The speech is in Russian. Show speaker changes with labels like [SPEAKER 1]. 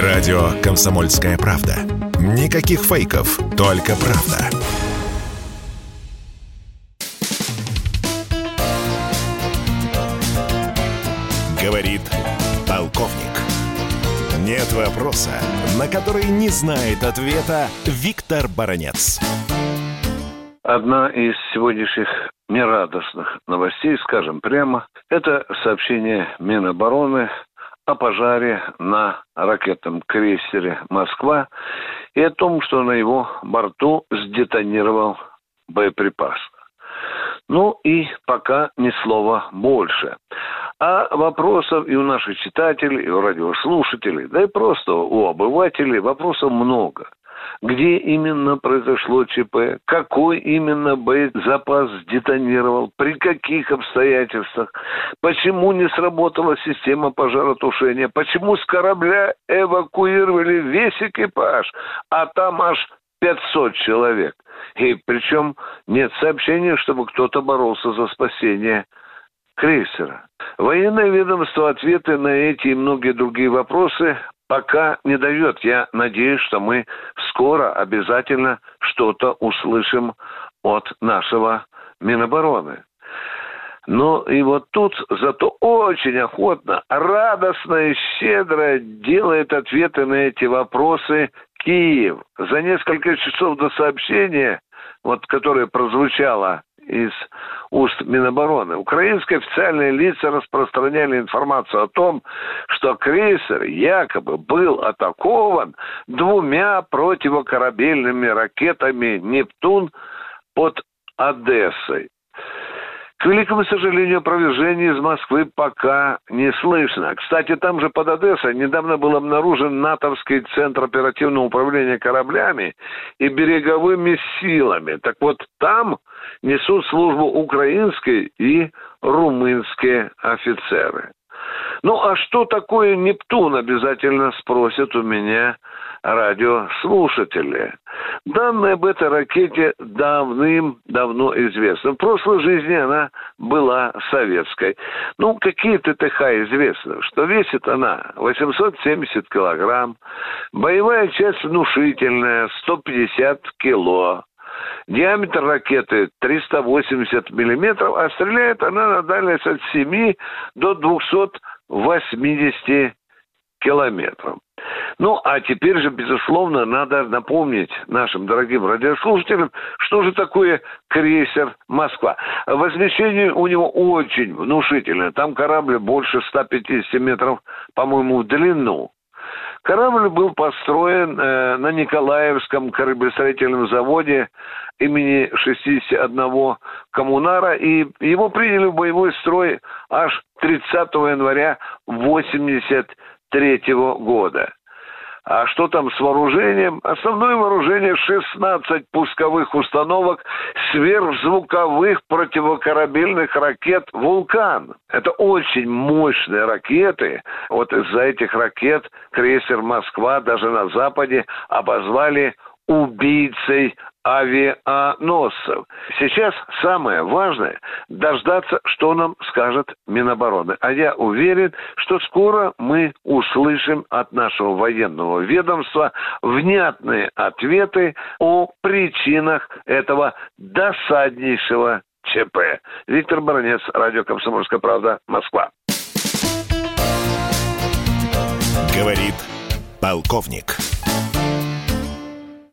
[SPEAKER 1] Радио «Комсомольская правда». Никаких фейков, только правда. Говорит полковник. Нет вопроса, на который не знает ответа Виктор Баранец.
[SPEAKER 2] Одна из сегодняшних нерадостных новостей, скажем прямо, это сообщение Минобороны о пожаре на ракетном крейсере «Москва» и о том, что на его борту сдетонировал боеприпас. Ну и пока ни слова больше. А вопросов и у наших читателей, и у радиослушателей, да и просто у обывателей вопросов много – где именно произошло ЧП, какой именно боезапас детонировал, при каких обстоятельствах, почему не сработала система пожаротушения, почему с корабля эвакуировали весь экипаж, а там аж 500 человек. И причем нет сообщения, чтобы кто-то боролся за спасение крейсера. Военное ведомство ответы на эти и многие другие вопросы пока не дает. Я надеюсь, что мы скоро обязательно что-то услышим от нашего Минобороны. Ну и вот тут зато очень охотно, радостно и щедро делает ответы на эти вопросы Киев. За несколько часов до сообщения, вот которое прозвучало из уст Минобороны. Украинские официальные лица распространяли информацию о том, что крейсер якобы был атакован двумя противокорабельными ракетами «Нептун» под Одессой. К великому сожалению, опровержения из Москвы пока не слышно. Кстати, там же под Одессой недавно был обнаружен натовский центр оперативного управления кораблями и береговыми силами. Так вот, там несут службу украинские и румынские офицеры. Ну, а что такое Нептун, обязательно спросят у меня радиослушатели. Данные об этой ракете давным-давно известны. В прошлой жизни она была советской. Ну, какие ТТХ известны, что весит она 870 килограмм, боевая часть внушительная, 150 кило, Диаметр ракеты 380 миллиметров, а стреляет она на дальность от 7 до 280 километров. Ну, а теперь же, безусловно, надо напомнить нашим дорогим радиослушателям, что же такое крейсер «Москва». Возмещение у него очень внушительное. Там корабль больше 150 метров, по-моему, в длину. Корабль был построен э, на Николаевском кораблестроительном заводе имени 61 коммунара, и его приняли в боевой строй аж 30 января 1983 года. А что там с вооружением? Основное вооружение 16 пусковых установок сверхзвуковых противокорабельных ракет «Вулкан». Это очень мощные ракеты. Вот из-за этих ракет крейсер «Москва» даже на Западе обозвали убийцей авианосцев. Сейчас самое важное – дождаться, что нам скажет Минобороны. А я уверен, что скоро мы услышим от нашего военного ведомства внятные ответы о причинах этого досаднейшего ЧП. Виктор Баранец, Радио «Комсомольская правда», Москва.
[SPEAKER 1] Говорит полковник.